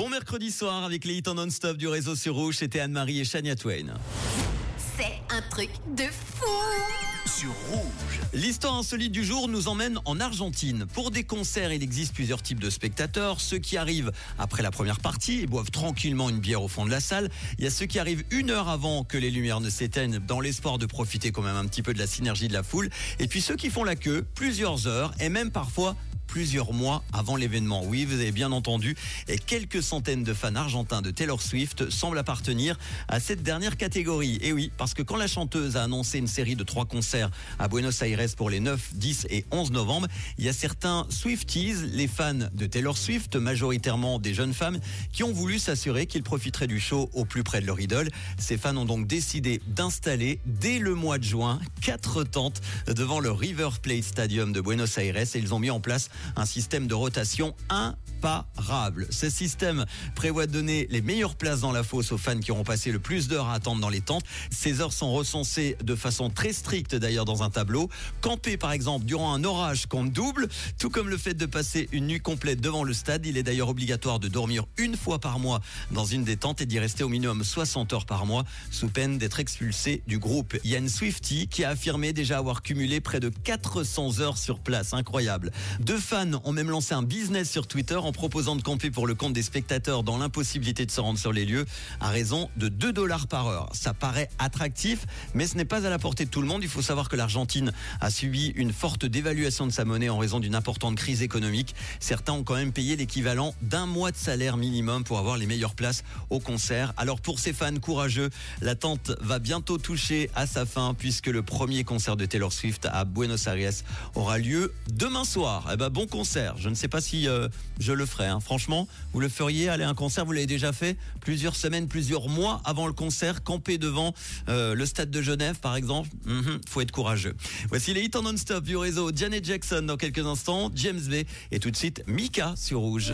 Bon mercredi soir avec les hits en non-stop du réseau sur Rouge. C'était Anne-Marie et Shania Twain. C'est un truc de fou sur Rouge. L'histoire insolite du jour nous emmène en Argentine. Pour des concerts, il existe plusieurs types de spectateurs. Ceux qui arrivent après la première partie et boivent tranquillement une bière au fond de la salle. Il y a ceux qui arrivent une heure avant que les lumières ne s'éteignent dans l'espoir de profiter quand même un petit peu de la synergie de la foule. Et puis ceux qui font la queue plusieurs heures et même parfois plusieurs mois avant l'événement. Oui, vous avez bien entendu. Et quelques centaines de fans argentins de Taylor Swift semblent appartenir à cette dernière catégorie. Et oui, parce que quand la chanteuse a annoncé une série de trois concerts à Buenos Aires pour les 9, 10 et 11 novembre, il y a certains Swifties, les fans de Taylor Swift, majoritairement des jeunes femmes, qui ont voulu s'assurer qu'ils profiteraient du show au plus près de leur idole. Ces fans ont donc décidé d'installer dès le mois de juin quatre tentes devant le River Plate Stadium de Buenos Aires et ils ont mis en place un système de rotation imparable. Ce système prévoit de donner les meilleures places dans la fosse aux fans qui auront passé le plus d'heures à attendre dans les tentes. Ces heures sont recensées de façon très stricte d'ailleurs dans un tableau. Camper par exemple durant un orage compte double, tout comme le fait de passer une nuit complète devant le stade. Il est d'ailleurs obligatoire de dormir une fois par mois dans une des tentes et d'y rester au minimum 60 heures par mois sous peine d'être expulsé du groupe. Yann Swifty qui a affirmé déjà avoir cumulé près de 400 heures sur place. Incroyable. Fans ont même lancé un business sur Twitter en proposant de camper pour le compte des spectateurs dans l'impossibilité de se rendre sur les lieux à raison de 2 dollars par heure. Ça paraît attractif, mais ce n'est pas à la portée de tout le monde. Il faut savoir que l'Argentine a subi une forte dévaluation de sa monnaie en raison d'une importante crise économique. Certains ont quand même payé l'équivalent d'un mois de salaire minimum pour avoir les meilleures places au concert. Alors pour ces fans courageux, l'attente va bientôt toucher à sa fin puisque le premier concert de Taylor Swift à Buenos Aires aura lieu demain soir. Eh ben, bon concert. Je ne sais pas si euh, je le ferai. Hein. Franchement, vous le feriez aller à un concert, vous l'avez déjà fait plusieurs semaines, plusieurs mois avant le concert, camper devant euh, le stade de Genève par exemple. Mhm, faut être courageux. Voici les hits en non-stop du réseau Janet Jackson dans quelques instants, James Bay et tout de suite Mika sur. Rouge